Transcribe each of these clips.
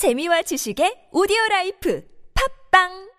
재미와 지식의 오디오 라이프. 팝빵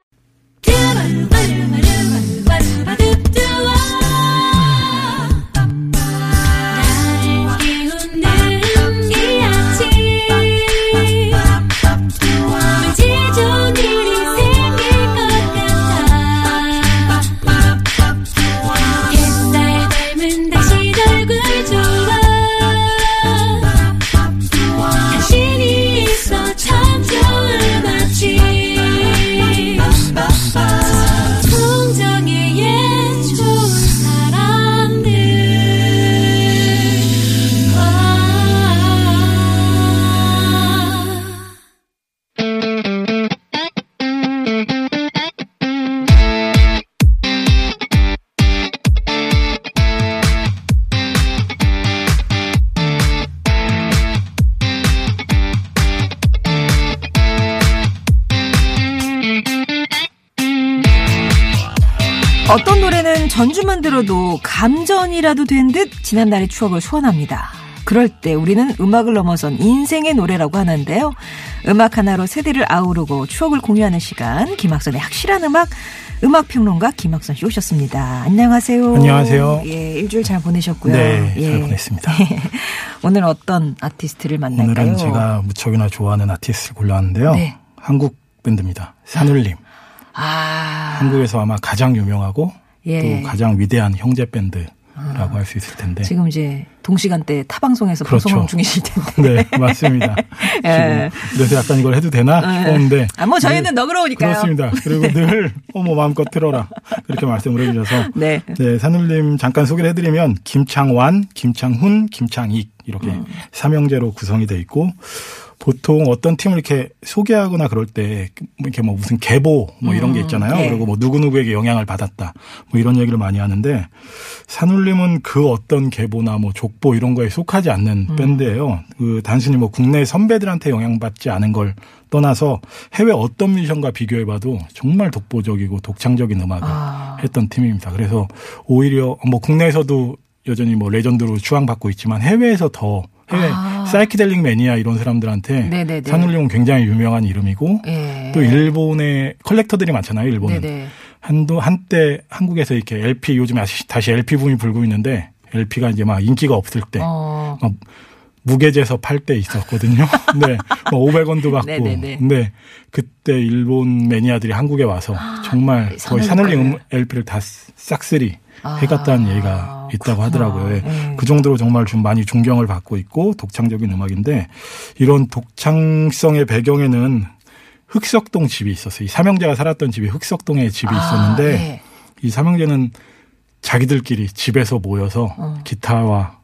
전주만 들어도 감전이라도 된 듯 지난날의 추억을 소환합니다. 그럴 때 우리는 음악을 넘어선 인생의 노래라고 하는데요. 음악 하나로 세대를 아우르고 추억을 공유하는 시간 김학선의 확실한 음악 음악평론가 김학선 씨 오셨습니다. 안녕하세요. 안녕하세요. 예, 일주일 잘 보내셨고요. 네, 예. 잘 보냈습니다. 오늘 어떤 아티스트를 만날까요? 오늘은 제가 무척이나 좋아하는 아티스트를 골랐는데요. 네. 한국 밴드입니다. 산울림. 아, 한국에서 아마 가장 유명하고 예. 또 가장 위대한 형제 밴드 라고 할 수 있을 텐데. 지금 이제 동시간대 타방송에서 그렇죠. 방송 중이실 텐데. 네, 맞습니다. 예. 지금 그래서 약간 이걸 해도 되나 싶었는데. 아, 뭐 저희는 늘- 너그러우니까요. 그렇습니다. 그리고 늘 어머 마음껏 틀어라 그렇게 말씀을 해주셔서 네. 네, 산울림 잠깐 소개를 해드리면 김창완, 김창훈, 김창익 이렇게 음. 삼형제로 구성이 돼 있고 보통 어떤 팀을 이렇게 소개하거나 그럴 때 이렇게 뭐 무슨 계보 뭐 이런 게 있잖아요. 네. 그리고 뭐 누구누구에게 영향을 받았다 뭐 이런 얘기를 많이 하는데 산울림은 그 어떤 계보나 뭐 족보 이런 거에 속하지 않는 음. 밴드예요. 그 단순히 뭐 국내 선배들한테 영향받지 않은 걸 떠나서 해외 어떤 뮤지션과 비교해봐도 정말 독보적이고 독창적인 음악을 아. 했던 팀입니다. 그래서 오히려 뭐 국내에서도 여전히 뭐 레전드로 추앙받고 있지만 해외에서 더 해외 아. 사이키델릭 매니아 이런 사람들한테 네네네. 산울림은 굉장히 유명한 이름이고 예. 또 일본의 컬렉터들이 많잖아요. 일본은 네네. 한도 한때 한국에서 이렇게 LP 요즘에 다시, 다시 LP 붐이 불고 있는데 LP가 이제 막 인기가 없을 때 어. 막 무게 재서 팔 때 있었거든요. 네. 뭐 500원도 받고. 네네네. 근데 그때 일본 매니아들이 한국에 와서 정말 거의 산울림 산울림 음- 거를. LP를 다 싹쓸이 아, 해갔다는 얘기가 있다고 그렇구나. 하더라고요. 예. 네. 그 정도로 정말 좀 많이 존경을 받고 있고 독창적인 음악인데 이런 독창성의 배경에는 흑석동 집이 있었어요. 이 삼형제가 살았던 집이 흑석동에 집이 있었는데 아, 네. 이 삼형제는 자기들끼리 집에서 모여서 어. 기타와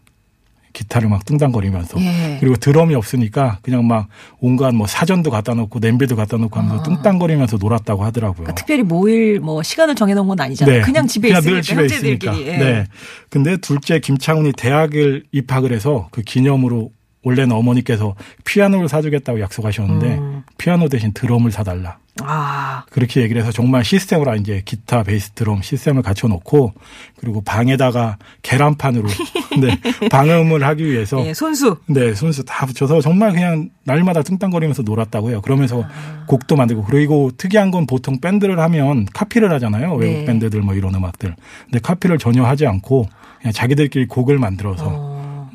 기타를 막 뚱땅거리면서 예. 그리고 드럼이 없으니까 그냥 막 온갖 뭐 사전도 갖다 놓고 냄비도 갖다 놓고 하면서 뚱땅거리면서 놀았다고 하더라고요. 그러니까 특별히 모일 뭐 시간을 정해놓은 건 아니잖아요. 그냥 집에 그냥 있으니까 늘 집에 있으니까. 예. 네. 근데 둘째 김창훈이 대학을 입학을 해서 그 기념으로 원래는 어머니께서 피아노를 사주겠다고 약속하셨는데 음. 피아노 대신 드럼을 사달라. 아, 그렇게 얘기를 해서 정말 시스템으로 이제 기타, 베이스, 드럼 시스템을 갖춰놓고 그리고 방에다가 계란판으로 네, 방음을 하기 위해서 예, 손수. 네, 손수 다 붙여서 정말 그냥 날마다 뚱땅거리면서 놀았다고 해요. 그러면서 아. 곡도 만들고 그리고 특이한 건 보통 밴드를 하면 카피를 하잖아요. 외국 네. 밴드들 뭐 이런 음악들. 근데 카피를 전혀 하지 않고 그냥 자기들끼리 곡을 만들어서 어,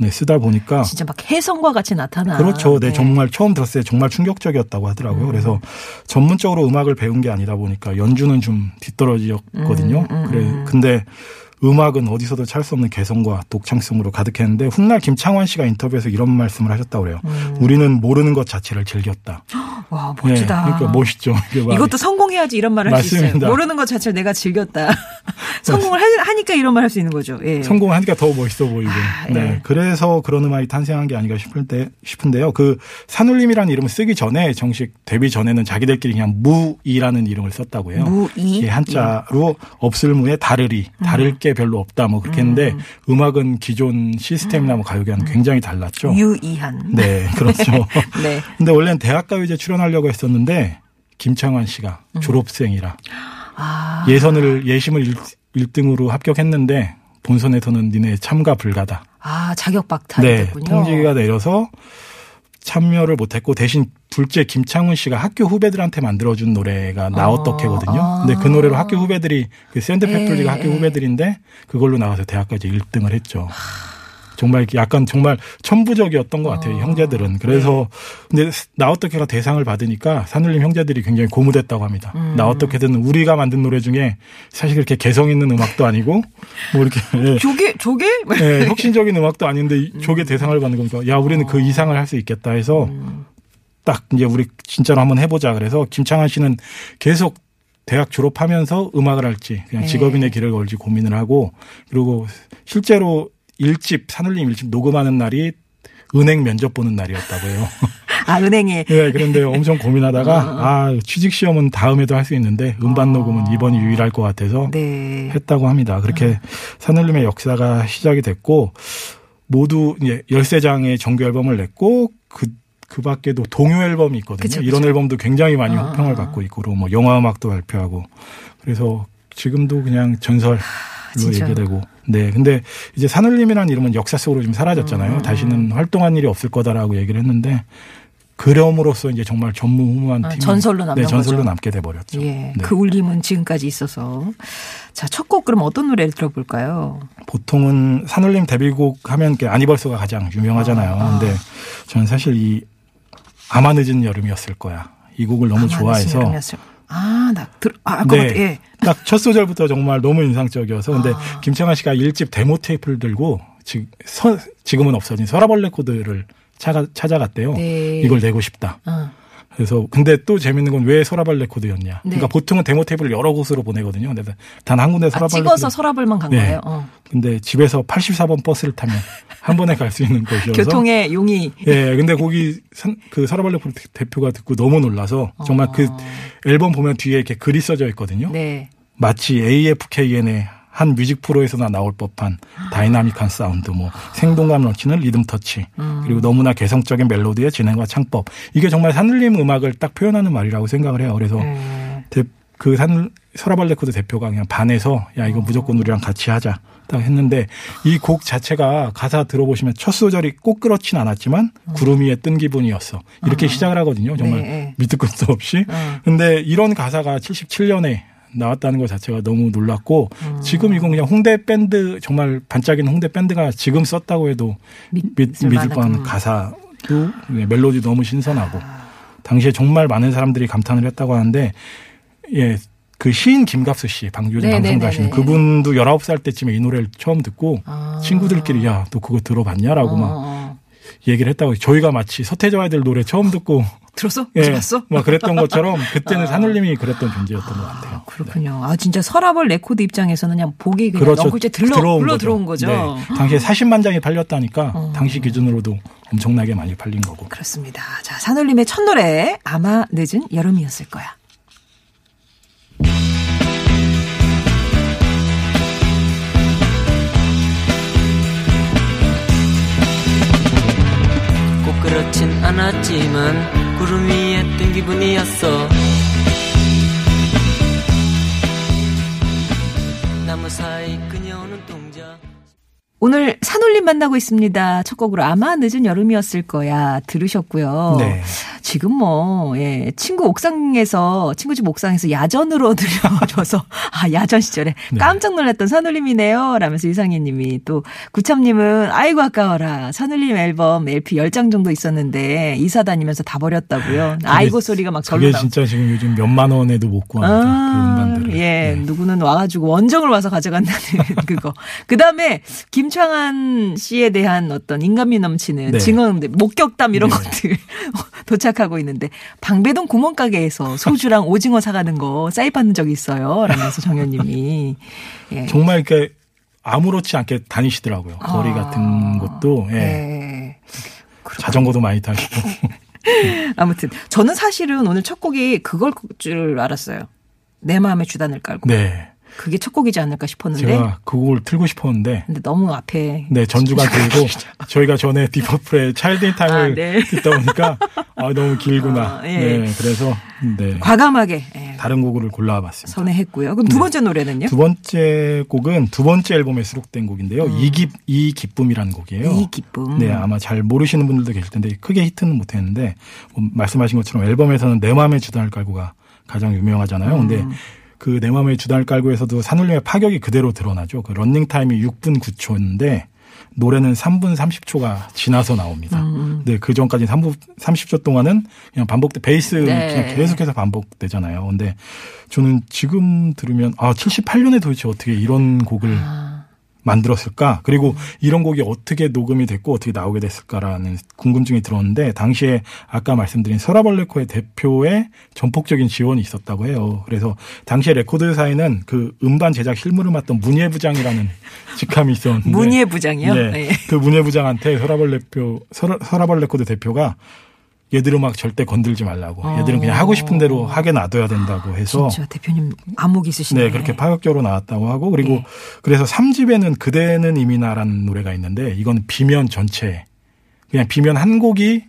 네, 쓰다 보니까 진짜 막 혜성과 같이 나타나. 그렇죠. 네, 정말 처음 들었을 때 정말 충격적이었다고 하더라고요. 그래서 전문적으로 음악을 배운 게 아니다 보니까 연주는 좀 뒤떨어졌거든요. 음, 음, 그래, 음. 근데 음악은 어디서도 찾을 수 없는 개성과 독창성으로 가득했는데 훗날 김창완 씨가 인터뷰에서 이런 말씀을 하셨다고 그래요. 우리는 모르는 것 자체를 즐겼다. 와, 멋지다. 네, 그러니까 멋있죠. 이것도 성공해야지 이런 말을 할 수 있어요. 모르는 것 자체를 내가 즐겼다. 성공을 하- 하니까 이런 말 할 수 있는 거죠. 예. 성공하니까 더 멋있어 보이고. 아, 예. 네. 그래서 그런 음악이 탄생한 게 아닌가 싶을 때, 싶은데요. 그 산울림이라는 이름을 쓰기 전에 정식 데뷔 전에는 자기들끼리 그냥 무이라는 이름을 썼다고 해요. 무이? 예, 한자로 없을 무에 다르리. 다를 게 별로 없다. 뭐 그렇게 했는데 음 악은 기존 시스템이나 뭐 가요계와는 굉장히 달랐죠. 유이한. 네, 그렇죠. 네. 근데 원래는 대학가요제 출연하려고 했었는데 김창완 씨가 음. 졸업생이라 아. 예선을 예심을 1, 등으로 합격했는데 본선에서는 니네 참가 불가다. 아, 자격 박탈이 네, 됐군요. 통지가 내려서 참여를 못했고 대신 둘째 김창훈 씨가 학교 후배들한테 만들어준 노래가 나 어떡해거든요. 아. 근데 그 노래로 학교 후배들이 그 샌드페블즈가 예, 학교 예. 후배들인데 그걸로 나와서 대학가요제 1등을 했죠. 정말 약간 정말 천부적이었던 것 같아요. 이 형제들은. 그래서 근데 나 어떻게가 대상을 받으니까 산울림 형제들이 굉장히 고무됐다고 합니다. 나 어떻게든 우리가 만든 노래 중에 사실 그렇게 개성 있는 음악도 아니고 뭐 이렇게 예. 조개 조개? 네, 혁신적인 음악도 아닌데 이- 저게 대상을 받는 거니까 야 우리는 그 이상을 할 수 있겠다 해서 딱 이제 우리 진짜로 한번 해보자 그래서 김창완 씨는 계속 대학 졸업하면서 음악을 할지 그냥 네. 직업인의 길을 걸지 고민을 하고 그리고 실제로 일집 산울림 일집 녹음하는 날이 은행 면접 보는 날이었다고 해요. 아 은행에 네, 그런데 엄청 고민하다가 아 취직 시험은 다음에도 할 수 있는데 음반 녹음은 이번이 유일할 것 같아서 네. 했다고 합니다. 그렇게 산울림의 역사가 시작이 됐고 모두 이제 13장의 정규 앨범을 냈고 그, 그 밖에도 동요 앨범이 있거든요. 그쵸, 이런 그쵸. 앨범도 굉장히 많이 아, 호평을 아. 받고 있고 뭐 영화 음악도 발표하고 그래서 지금도 그냥 전설로 진짜. 얘기되고 네. 근데 이제 산울림이라는 이름은 역사 속으로 좀 사라졌잖아요. 음. 다시는 활동한 일이 없을 거다라고 얘기를 했는데 그럼으로써 이제 정말 전무후무한 아, 팀이 전설로 남는 네, 전설로 거죠. 남게 돼 버렸죠. 예. 네. 그 울림은 지금까지 있어서. 자, 첫 곡 그럼 어떤 노래를 들어볼까요? 보통은 산울림 데뷔곡 하면 그 아니벌서가 가장 유명하잖아요. 아. 근데 저는 사실 이 아마 늦은 여름이었을 거야. 이 곡을 너무 좋아해서 아, 나 들, 아, 같아. 예. 딱 첫 소절부터 정말 너무 인상적이어서 근데 아. 김창완 씨가 일집 데모 테이프를 들고 지, 서, 지금은 없어진 서라벌 레코드를 찾아, 찾아갔대요. 네. 이걸 내고 싶다. 어. 그래서 근데 또 재밌는 건 왜 서라벌 레코드였냐. 네. 그러니까 보통은 데모 테이프를 여러 곳으로 보내거든요. 근데 단 한 군데 아, 서라벌 찍어서 레코드 서라벌만 간 네. 거예요. 어. 근데 집에서 84번 버스를 타면 한 번에 갈 수 있는 곳이어서 교통의 용이. 예, 근데 거기 산- 그 서라벌레코드 대표가 듣고 너무 놀라서 정말 그 앨범 보면 뒤에 이렇게 글이 써져 있거든요. 네. 마치 AFKN의 한 뮤직 프로에서나 나올 법한 다이나믹한 사운드, 뭐 생동감 넘치는 리듬 터치, 그리고 너무나 개성적인 멜로디의 진행과 창법. 이게 정말 산울림 음악을 딱 표현하는 말이라고 생각을 해요. 그래서 네. 대- 그 산, 서라벌 레코드 대표가 그냥 반해서 야, 이거 무조건 우리랑 같이 하자. 딱 했는데 이 곡 자체가 가사 들어보시면 첫 소절이 꼭 그렇진 않았지만 구름 위에 뜬 기분이었어. 이렇게 시작을 하거든요. 정말 네, 네. 밑도 끝도 없이. 어. 근데 이런 가사가 77년에 나왔다는 것 자체가 너무 놀랐고 음. 지금 이건 그냥 홍대 밴드 정말 반짝이는 홍대 밴드가 지금 썼다고 해도 믿- 믿, 믿을 뻔한 음. 가사도 네, 멜로디 너무 신선하고 당시에 정말 많은 사람들이 감탄을 했다고 하는데 예. 그 시인 김갑수 씨, 방 요즘 네, 방송도 네, 하시는 네, 네. 그분도 19살 때쯤에 이 노래를 처음 듣고 아. 친구들끼리 야, 너 그거 들어봤냐 라고 어, 막 어. 얘기를 했다고 저희가 마치 서태지 아이들 노래 처음 듣고 들었어? 예, 들었어? 막 그랬던 것처럼 그때는 산울림이 그랬던 존재였던 것 같아요. 그렇군요. 아 진짜 서라벌 레코드 입장에서는 그냥 보기 그냥 그렇죠. 넝쿨째 들러 들어온 굴러 거죠. 들어온 거죠. 어. 네. 당시에 40만 장이 팔렸다니까 당시 기준으로도 엄청나게 많이 팔린 거고. 그렇습니다. 자 산울림의 첫 노래 아마 늦은 여름이었을 거야. 그렇진 않았지만 구름 위에 뜬 기분이었어 나무 사이 그녀오는 동자 오늘 산울림 만나고 있습니다. 첫 곡으로 아마 늦은 여름이었을 거야 들으셨고요. 네. 지금 뭐 예, 친구 옥상에서 친구 집 옥상에서 야전으로 들려줘서 아 야전 시절에 네. 깜짝 놀랐던 산울림이네요. 라면서 이상희님이 또 구참님은 아이고 아까워라 산울림 앨범 LP 10장 정도 있었는데 이사 다니면서 다 버렸다고요. 아이고 소리가 막 절로 나. 진짜 지금 요즘 몇만 원에도 못 구합니다. 그 아, 음반들을. 예, 네. 누구는 와가지고 원정을 와서 가져간다는 그거. 그 다음에 김창한 씨에 대한 어떤 인간미 넘치는 네. 증언들, 목격담 이런 네. 것들 도착 하고 있는데 방배동 구멍가게에서 소주랑 오징어 사가는 거 사입받는 적이 있어요. 라면서 정현님이. 예. 정말 이렇게 아무렇지 않게 다니시더라고요. 거리 아. 같은 것도 예. 예. 자전거도 많이 타시고. 아무튼 저는 사실은 오늘 첫 곡이 그걸 줄 알았어요. 내 마음에 주단을 깔고. 네. 그게 첫 곡이지 않을까 싶었는데. 제가 그 곡을 틀고 싶었는데 근데 너무 앞에. 네, 전주가 길고 저희가 전에 Deep Purple의 Child in Time을 아, 네. 듣다 보니까 아, 너무 길구나. 아, 예. 네, 그래서 네. 과감하게 예, 다른 곡을 골라봤습니다. 선회했고요. 그럼 두 번째 노래는요? 두 번째 곡은 두 번째 앨범에 수록된 곡인데요. 이기 이 기쁨이라는 곡이에요. 음. 이 기쁨. 네, 아마 잘 모르시는 분들도 계실 텐데 크게 히트는 못했는데 뭐 말씀하신 것처럼 앨범에서는 내 맘에 주단을 깔고가 가장 유명하잖아요. 근데 음. 그 내 맘에 주단을 깔고에서도 산울림의 파격이 그대로 드러나죠. 그 런닝 타임이 6분 9초인데 노래는 3분 30초가 지나서 나옵니다. 음. 근데 그 전까지 3분 30초 동안은 그냥 반복 베이스 네. 그냥 계속해서 반복되잖아요. 근데 저는 지금 들으면 아 78년에 도대체 어떻게 이런 곡을 아. 만들었을까? 그리고 이런 곡이 어떻게 녹음이 됐고 어떻게 나오게 됐을까라는 궁금증이 들었는데 당시에 아까 말씀드린 서라벌레코드의 대표의 전폭적인 지원이 있었다고 해요. 그래서 당시에 레코드사에는 그 음반 제작 실무를 맡던 문예 부장이라는 직함이 있었는데 문예 부장이요? 네. 네. 그 문예 부장한테 서라벌레코드 서라, 서라벌레코드 대표가 얘들 음악 절대 건들지 말라고. 얘들은 그냥 하고 싶은 대로 하게 놔둬야 된다고 해서 진짜 대표님 안목 있으시네. 네, 그렇게 파격적으로 나왔다고 하고 그리고 네. 그래서 3집에는 그대는 이미나라는 노래가 있는데 이건 비면 전체 그냥 비면 한 곡이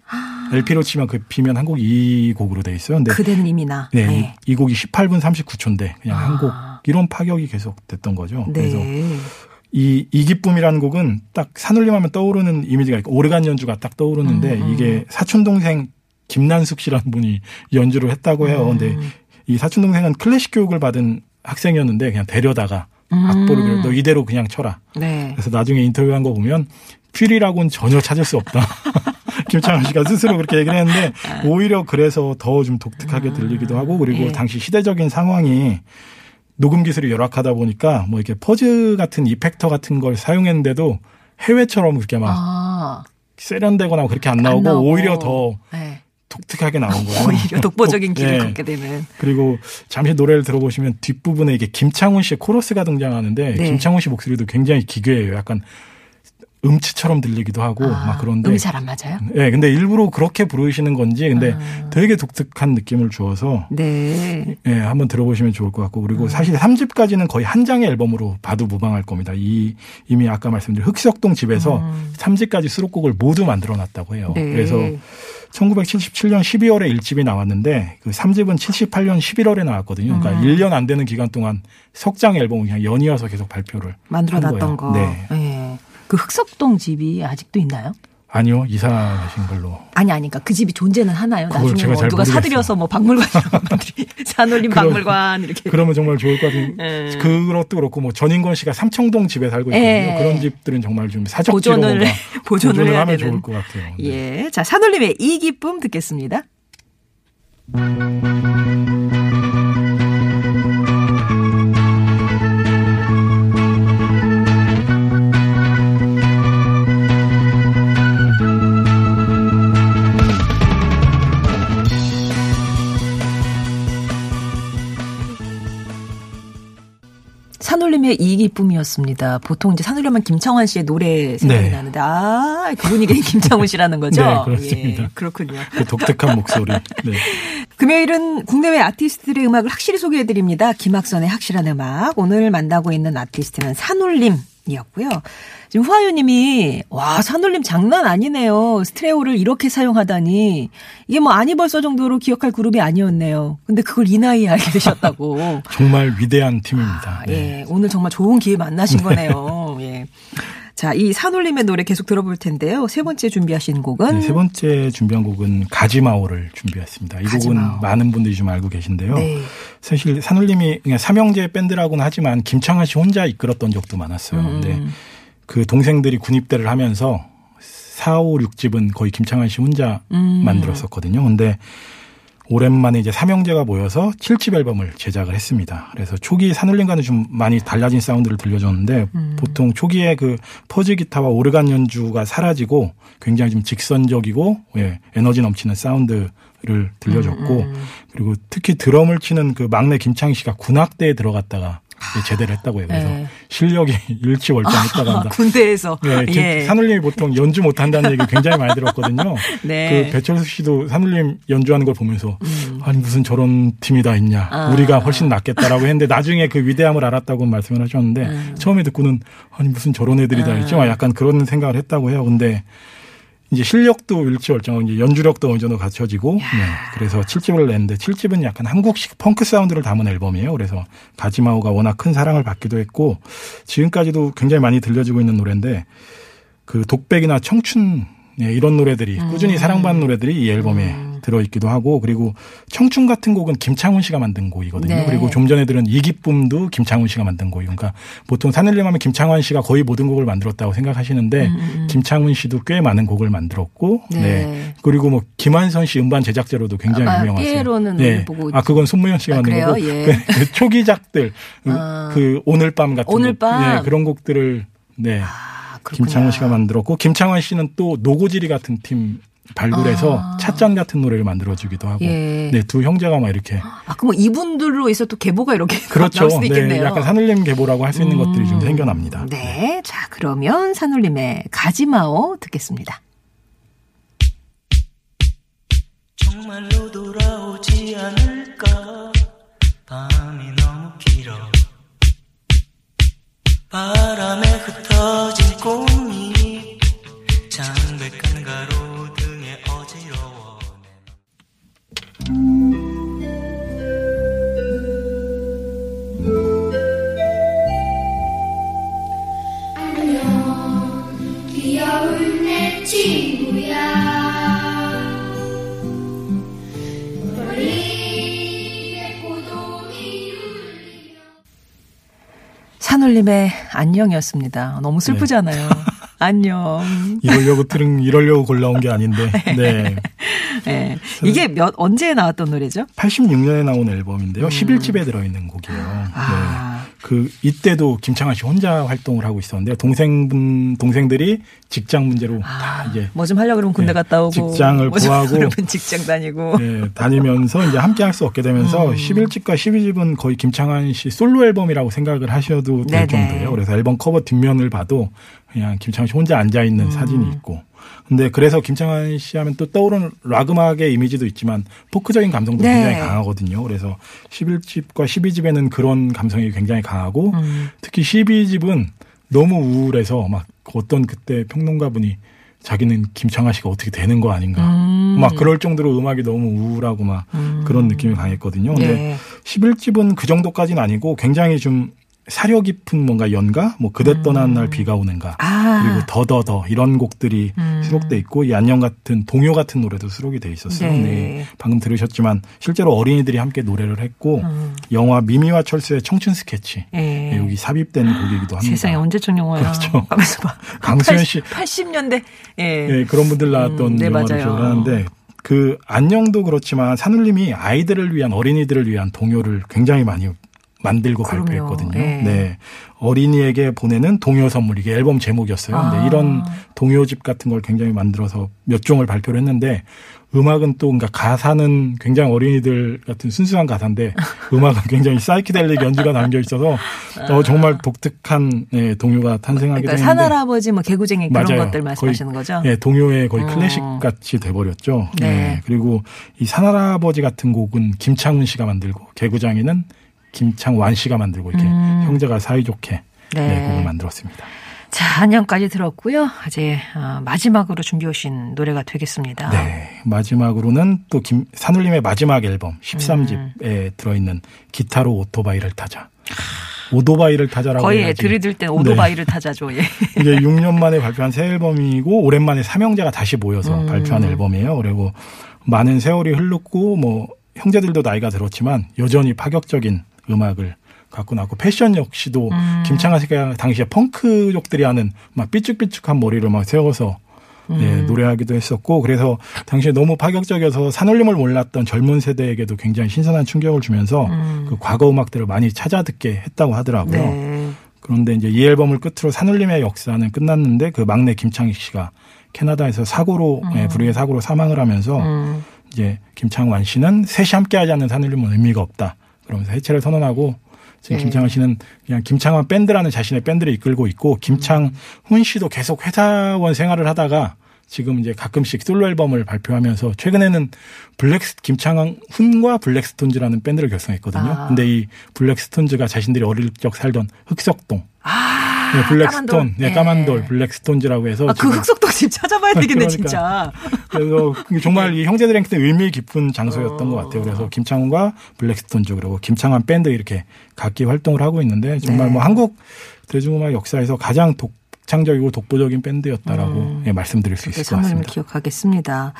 LP로 치면 그 비면 한 곡이 이 곡으로 돼 있어요. 근데 그대는 이미 나. 네, 네. 이, 이 곡이 18분 39초인데 그냥 한곡 아. 이런 파격이 계속 됐던 거죠. 그래서 네. 이, 이 기쁨이라는 곡은 딱 산울림 하면 떠오르는 이미지가 있고 오르간 연주가 딱 떠오르는데 음, 이게 사촌 동생 김난숙 씨라는 분이 연주를 했다고 해요. 음. 근데 이 사촌 동생은 클래식 교육을 받은 학생이었는데 그냥 데려다가 음. 악보를 너 이대로 그냥 쳐라. 네. 그래서 나중에 인터뷰한 거 보면 퓨리라고는 전혀 찾을 수 없다. 김창완 씨가 스스로 그렇게 얘기를 했는데 오히려 그래서 더 좀 독특하게 들리기도 하고 그리고 예. 당시 시대적인 상황이 녹음 기술이 열악하다 보니까 뭐 이렇게 퍼즈 같은 이펙터 같은 걸 사용했는데도 해외처럼 그렇게 막 아. 세련되거나 그렇게 안안 나오고, 나오고. 오히려 더 네. 독특하게 나온 거예요. 오히려 독보적인 길을 네. 걷게 되는. 그리고 잠시 노래를 들어보시면 뒷부분에 이게 김창훈 씨의 코러스가 등장하는데 네. 김창훈 씨 목소리도 굉장히 기괴해요. 약간 음치처럼 들리기도 하고 막 그런데 음이 잘 안 맞아요? 예, 근데 일부러 그렇게 부르시는 건지 근데 아. 되게 독특한 느낌을 주어서 네. 예, 한번 들어보시면 좋을 것 같고 음. 그리고 사실 3집까지는 거의 한 장의 앨범으로 봐도 무방할 겁니다. 이 이미 아까 말씀드린 흑석동 집에서 3집까지 수록곡을 모두 만들어 놨다고 해요. 음. 네. 그래서 1977년 12월에 1집이 나왔는데 그 3집은 78년 11월에 나왔거든요. 그러니까 음. 1년 안 되는 기간 동안 석 장의 앨범을 그냥 연이어서 계속 발표를 만들어 한 놨던 거예요. 거. 네. 네. 그 흑석동 집이 아직도 있나요? 아니요. 이사 가신 걸로. 아니 아니까 그 집이 존재는 하나요? 나중에 제가 뭐잘 누가. 사들여서 뭐 박물관 이런 것들이 산울림 박물관 이렇게 그러면 정말 좋을 것 같은. 예. 그것도 그렇고 뭐 전인권 씨가 삼청동 집에 살고 있거든요. 예. 그런 집들은 정말 좀 사적지로 보존을- 보존을 해야 하면 되는. 좋을 것 같아요. 네. 예. 자, 산울림의 이 기쁨 듣겠습니다. 산울림의 이 기쁨이었습니다. 보통 이제 산울림은 김창완 씨의 노래 생각이 네. 나는데, 아, 그분이 김창훈 씨라는 거죠? 네, 그렇습니다. 예, 그렇군요. 그 독특한 목소리. 네. 금요일은 국내외 아티스트들의 음악을 확실히 소개해드립니다. 김학선의 확실한 음악. 오늘 만나고 있는 아티스트는 산울림 이었고요. 지금 후아유님이 와 산울림 장난 아니네요. 스트레오를 이렇게 사용하다니 이게 뭐 아니 벌써 정도로 기억할 그룹이 아니었네요. 근데 그걸 이 나이에 알게 되셨다고. 정말 위대한 팀입니다. 아, 네. 예, 오늘 정말 좋은 기회 만나신 거네요. 예. 자, 이 산울림의 노래 계속 들어볼 텐데요. 세 번째 준비하신 곡은 네, 세 번째 준비한 곡은 가지마오를 준비했습니다. 이 가지마오. 곡은 많은 분들이 좀 알고 계신데요. 네. 사실 산울림이 그냥 삼형제 밴드라고는 하지만 김창완 씨 혼자 이끌었던 적도 많았어요. 음. 근데 그 동생들이 군입대를 하면서 4, 5, 6집은 거의 김창완 씨 혼자 음. 만들었었거든요. 근데 오랜만에 이제 삼형제가 모여서 7집 앨범을 제작을 했습니다. 그래서 초기 산울림과는 좀 많이 달라진 사운드를 들려줬는데 음. 보통 초기에 그 퍼즈 기타와 오르간 연주가 사라지고 굉장히 좀 직선적이고 예, 에너지 넘치는 사운드를 들려줬고 음, 그리고 특히 드럼을 치는 그 막내 김창희 씨가 군악대에 들어갔다가 이 제 제대를 했다고 해요. 그래서 네. 실력이 일치월장했다고 아, 한다. 군대에서 네, 김- 예. 산울림이 보통 연주 못 한다는 얘기 굉장히 많이 들었거든요. 네. 그 배철수 씨도 산울림 연주하는 걸 보면서 아니 무슨 저런 팀이 다 있냐 아. 우리가 훨씬 낫겠다라고 했는데 나중에 그 위대함을 알았다고 말씀을 하셨는데 음. 처음에 듣고는 아니 무슨 저런 애들이 다 있지 막 약간 그런 생각을 했다고 해요 근데 이제 실력도 일치월장하고 이제 연주력도 어느 정도 갖춰지고 네, 그래서 7집을 냈는데 7집은 약간 한국식 펑크 사운드를 담은 앨범이에요. 그래서 가지마오가 워낙 큰 사랑을 받기도 했고 지금까지도 굉장히 많이 들려지고 있는 노래인데 그 독백이나 청춘 예, 이런 노래들이 음. 꾸준히 사랑받는 노래들이 이 앨범에 들어있기도 하고 그리고 청춘 같은 곡은 김창훈 씨가 만든 곡이거든요. 네. 그리고 좀 전에 들은 이 기쁨도 김창훈 씨가 만든 곡이고 그러니까 보통 산을림 하면 김창완 씨가 거의 모든 곡을 만들었다고 생각하시는데 김창훈 씨도 꽤 많은 곡을 만들었고 음, 네. 네. 그리고 뭐 김한선 씨 음반 제작자로도 굉장히 아, 유명하세요. 네. 보고 아 그건 손무현 씨가 아, 만든 그래요? 거고 예. 그, 그 초기작들 아. 그 오늘 밤 같은 오늘 곡. 밤. 네, 그런 곡들을 네. 아, 그렇구나. 김창훈 씨가 만들었고 김창완 씨는 또 노고지리 같은 팀 발굴해서 아. 찻잔 같은 노래를 만들어주기도 하고 예. 네두 형제가 막 이렇게 아, 그럼 뭐 이분들로 해서 또 계보가 이렇게 그렇죠 나올 수도 네 있겠네요. 약간 하늘님 계보라고 할 수 있는 것들이 좀 생겨납니다 네. 자, 그러면 산울림의 가지마오 듣겠습니다. 정말로 돌아오지 않을까 밤이 너무 길어 바람에 흩어진 风雨 산울림의 안녕이었습니다. 너무 슬프잖아요. 네. 안녕. 이러려고 들은 이러려고 골라온 게 아닌데 네 네. 이게 몇, 언제 나왔던 노래죠? 86년에 나온 앨범인데요 11집에 들어 있는 곡이에요 음. 아. 네. 그 이때도 김창완 씨 혼자 활동을 하고 있었는데 동생분 동생들이 직장 문제로 다 이제 뭐 좀 하려고 그러면 군대 네, 갔다 오고. 직장을 뭐좀 구하고. 그러면 직장 다니고. 네, 다니면서 이제 함께 할 수 없게 되면서 음. 11집과 12집은 거의 김창완 씨 솔로 앨범이라고 생각을 하셔도 네네. 될 정도예요. 그래서 앨범 커버 뒷면을 봐도 그냥 김창완 씨 혼자 앉아 음. 있는 사진이 있고. 근데 그래서 김창완 씨 하면 또 떠오르는 락 음악의 이미지도 있지만 포크적인 감성도 네. 굉장히 강하거든요. 그래서 11집과 12집에는 그런 감성이 굉장히 강하고 음. 특히 12집은 너무 우울해서 막 어떤 그때 평론가분이 자기는 김창완 씨가 어떻게 되는 거 아닌가. 음. 막 그럴 정도로 음악이 너무 우울하고 막 그런 느낌이 강했거든요. 근데 네. 11집은 그 정도까지는 아니고 굉장히 좀 사려 깊은 뭔가 연가, 뭐 그대 떠난 날 비가 오는가, 음. 아. 그리고 더더더 이런 곡들이 음. 수록돼 있고 이 안녕 같은 동요 같은 노래도 수록이 돼 있었어요. 네. 네. 방금 들으셨지만 실제로 어린이들이 함께 노래를 했고 음. 영화 미미와 철수의 청춘 스케치 예. 네, 여기 삽입된 곡이기도 합니다. 세상에 언제적 영화야. 그렇죠. 강수현 씨 80 년대. 예. 예, 그런 분들 나왔던 음, 네, 영화를 맞아요. 기억을 하는데 그 안녕도 그렇지만 산울림이 아이들을 위한 어린이들을 위한 동요를 굉장히 많이 만들고 그럼요. 발표했거든요. 예. 네. 어린이에게 보내는 동요 선물 이게 앨범 제목이었어요. 근데 아. 이런 동요집 같은 걸 굉장히 만들어서 몇 종을 발표를 했는데 음악은 또 그러니까 가사는 굉장히 어린이들 같은 순수한 가사인데 음악은 굉장히 사이키델릭 연주가 담겨 있어서 어, 정말 독특한 예, 동요가 탄생하게 그러니까 되는데 산할아버지 뭐 개구쟁이 그런 맞아요. 것들 말씀하시는 거죠? 예, 동요의 거의 어. 클래식 같이 돼버렸죠. 네. 네. 그리고 이 산할아버지 같은 곡은 김창훈 씨가 만들고 개구장이는 김창완 씨가 만들고 이렇게 음. 형제가 사이좋게 네. 네, 곡을 만들었습니다. 자, 안녕까지 들었고요. 이제 어, 마지막으로 준비해 오신 노래가 되겠습니다. 네. 마지막으로는 또 김, 산울림의 마지막 앨범 13집에 음. 들어있는 기타로 오토바이를 타자. 오토바이를 타자라고 거의 해야지. 들이들 땐 네. 오토바이를 타자죠. 예. 이게 6년 만에 발표한 새 앨범이고 오랜만에 삼형제가 다시 모여서 음. 발표한 앨범이에요. 그리고 많은 세월이 흘렀고 뭐 형제들도 나이가 들었지만 여전히 파격적인 음악을 갖고 나고 패션 역시도 음. 김창하 씨가 당시에 펑크족들이 하는 막 삐쭉삐쭉한 머리를 막 세워서 음. 예, 노래하기도 했었고 그래서 당시에 너무 파격적이어서 산울림을 몰랐던 젊은 세대에게도 굉장히 신선한 충격을 주면서 그 과거 음악들을 많이 찾아 듣게 했다고 하더라고요. 네. 그런데 이제 이 앨범을 끝으로 산울림의 역사는 끝났는데 그 막내 김창익 씨가 캐나다에서 사고로 예, 불의의 사고로 사망을 하면서 음. 이제 김창완 씨는 셋이 함께하지 않는 산울림은 의미가 없다. 그러면서 해체를 선언하고 지금 네. 김창완 씨는 그냥 김창완 밴드라는 자신의 밴드를 이끌고 있고 김창훈 씨도 계속 회사원 생활을 하다가 지금 이제 가끔씩 솔로 앨범을 발표하면서 최근에는 블랙 김창완 훈과 블랙스톤즈라는 밴드를 결성했거든요. 아. 근데 이 블랙스톤즈가 자신들이 어릴 적 살던 흑석동 아, 네, 블랙스톤, 까만돌. 네, 예. 까만돌 블랙스톤즈라고 해서 아, 그 지금 흑석동 집 찾아봐야 되겠네, 그러니까. 진짜. 그래서 정말 이 형제들한테 의미 깊은 장소였던 것 같아요. 그래서 김창훈과 블랙스톤즈 그리고 김창완 밴드 이렇게 각기 활동을 하고 있는데 정말 네. 뭐 한국 대중음악 역사에서 가장 독 창적이고 독보적인 밴드였다라고 예, 말씀드릴 수 있을 것 같습니다. 기억하겠습니다.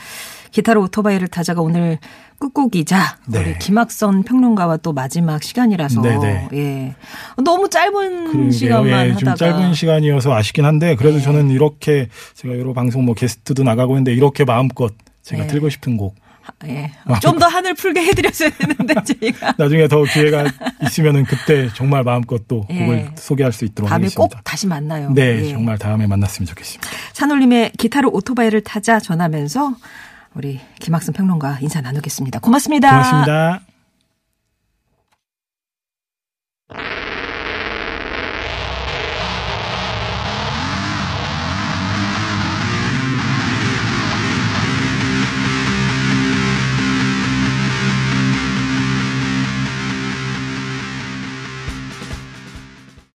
기타로 오토바이를 타자가 오늘 끝곡이자 네. 우리 김학선 평론가와 또 마지막 시간이라서 네, 네. 예 너무 짧은 그러게요. 시간만 예, 좀 하다가 짧은 시간이어서 아쉽긴 한데 그래도 네. 저는 이렇게 제가 여러 방송 뭐 게스트도 나가고 있는데 이렇게 마음껏 제가 네. 틀고 싶은 곡 예. 좀더 하늘 풀게 해드렸어야 되는데 저희가 나중에 더 기회가 있으면은 그때 정말 마음껏 또 예. 곡을 소개할 수 있도록 다음에 꼭 하겠습니다. 다시 만나요. 네, 예. 정말 다음에 만났으면 좋겠습니다. 산울림의 기타로 오토바이를 타자 전하면서 우리 김학선 평론가 인사 나누겠습니다. 고맙습니다. 고맙습니다.